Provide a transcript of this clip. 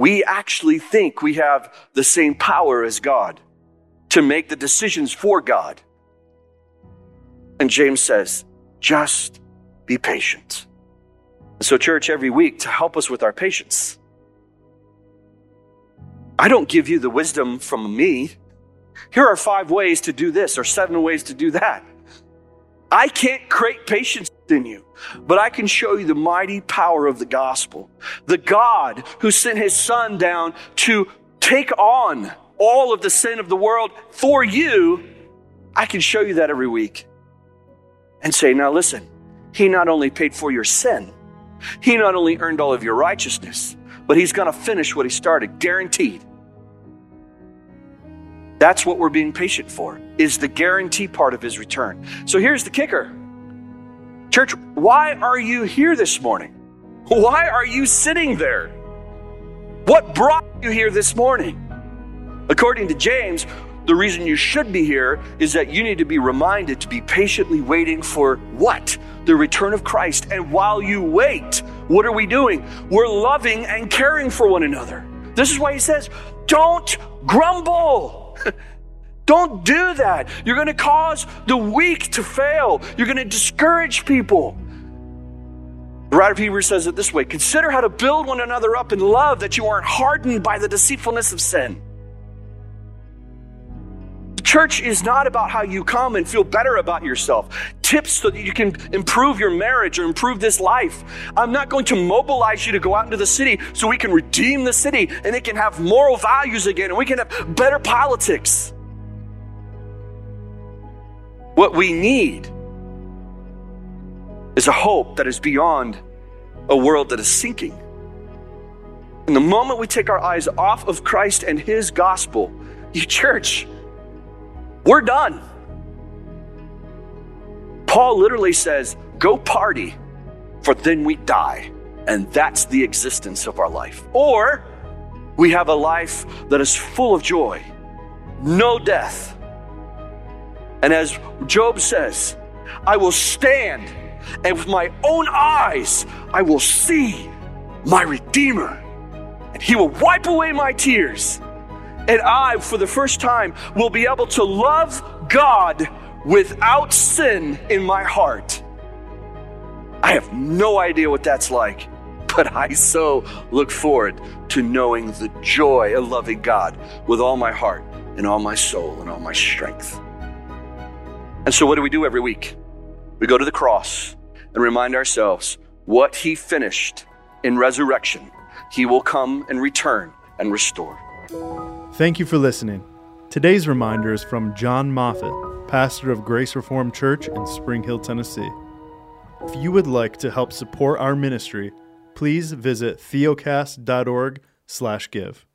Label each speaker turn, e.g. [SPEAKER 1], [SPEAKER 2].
[SPEAKER 1] we actually think we have the same power as God to make the decisions for God. And James says, just be patient. So, church, every week to help us with our patience, I don't give you the wisdom from me. Here are five ways to do this or seven ways to do that. I can't create patience you, but I can show you the mighty power of the gospel. The God who sent his son down to take on all of the sin of the world for you, I can show you that every week and say, now listen, he not only paid for your sin, he not only earned all of your righteousness, but he's going to finish what he started, guaranteed. That's what we're being patient for, is the guarantee part of his return. So here's the kicker. Church, why are you here this morning? Why are you sitting there? What brought you here this morning? According to James, the reason you should be here is that you need to be reminded to be patiently waiting for what? The return of Christ. And while you wait, what are we doing? We're loving and caring for one another. This is why he says, don't grumble. Don't do that. You're going to cause the weak to fail. You're going to discourage people. The writer of Hebrews says it this way Consider how to build one another up in love that you aren't hardened by the deceitfulness of sin. The church is not about how you come and feel better about yourself. Tips so that you can improve your marriage or improve this life. I'm not going to mobilize you to go out into the city so we can redeem the city and it can have moral values again and we can have better politics. What we need is a hope that is beyond a world that is sinking. And the moment we take our eyes off of Christ and His gospel, you church, we're done. Paul literally says, Go party, for then we die. And that's the existence of our life. Or we have a life that is full of joy, no death. And as Job says, I will stand and with my own eyes I will see my Redeemer, and he will wipe away my tears. And I, for the first time, will be able to love God without sin in my heart. I have no idea what that's like, but I so look forward to knowing the joy of loving God with all my heart and all my soul and all my strength. And so, what do we do every week? We go to the cross and remind ourselves what He finished in resurrection, He will come and return and restore.
[SPEAKER 2] Thank you for listening. Today's reminder is from Jon Moffitt, pastor of Grace Reformed Church in Spring Hill, Tennessee. If you would like to help support our ministry, please visit theocast.org/give.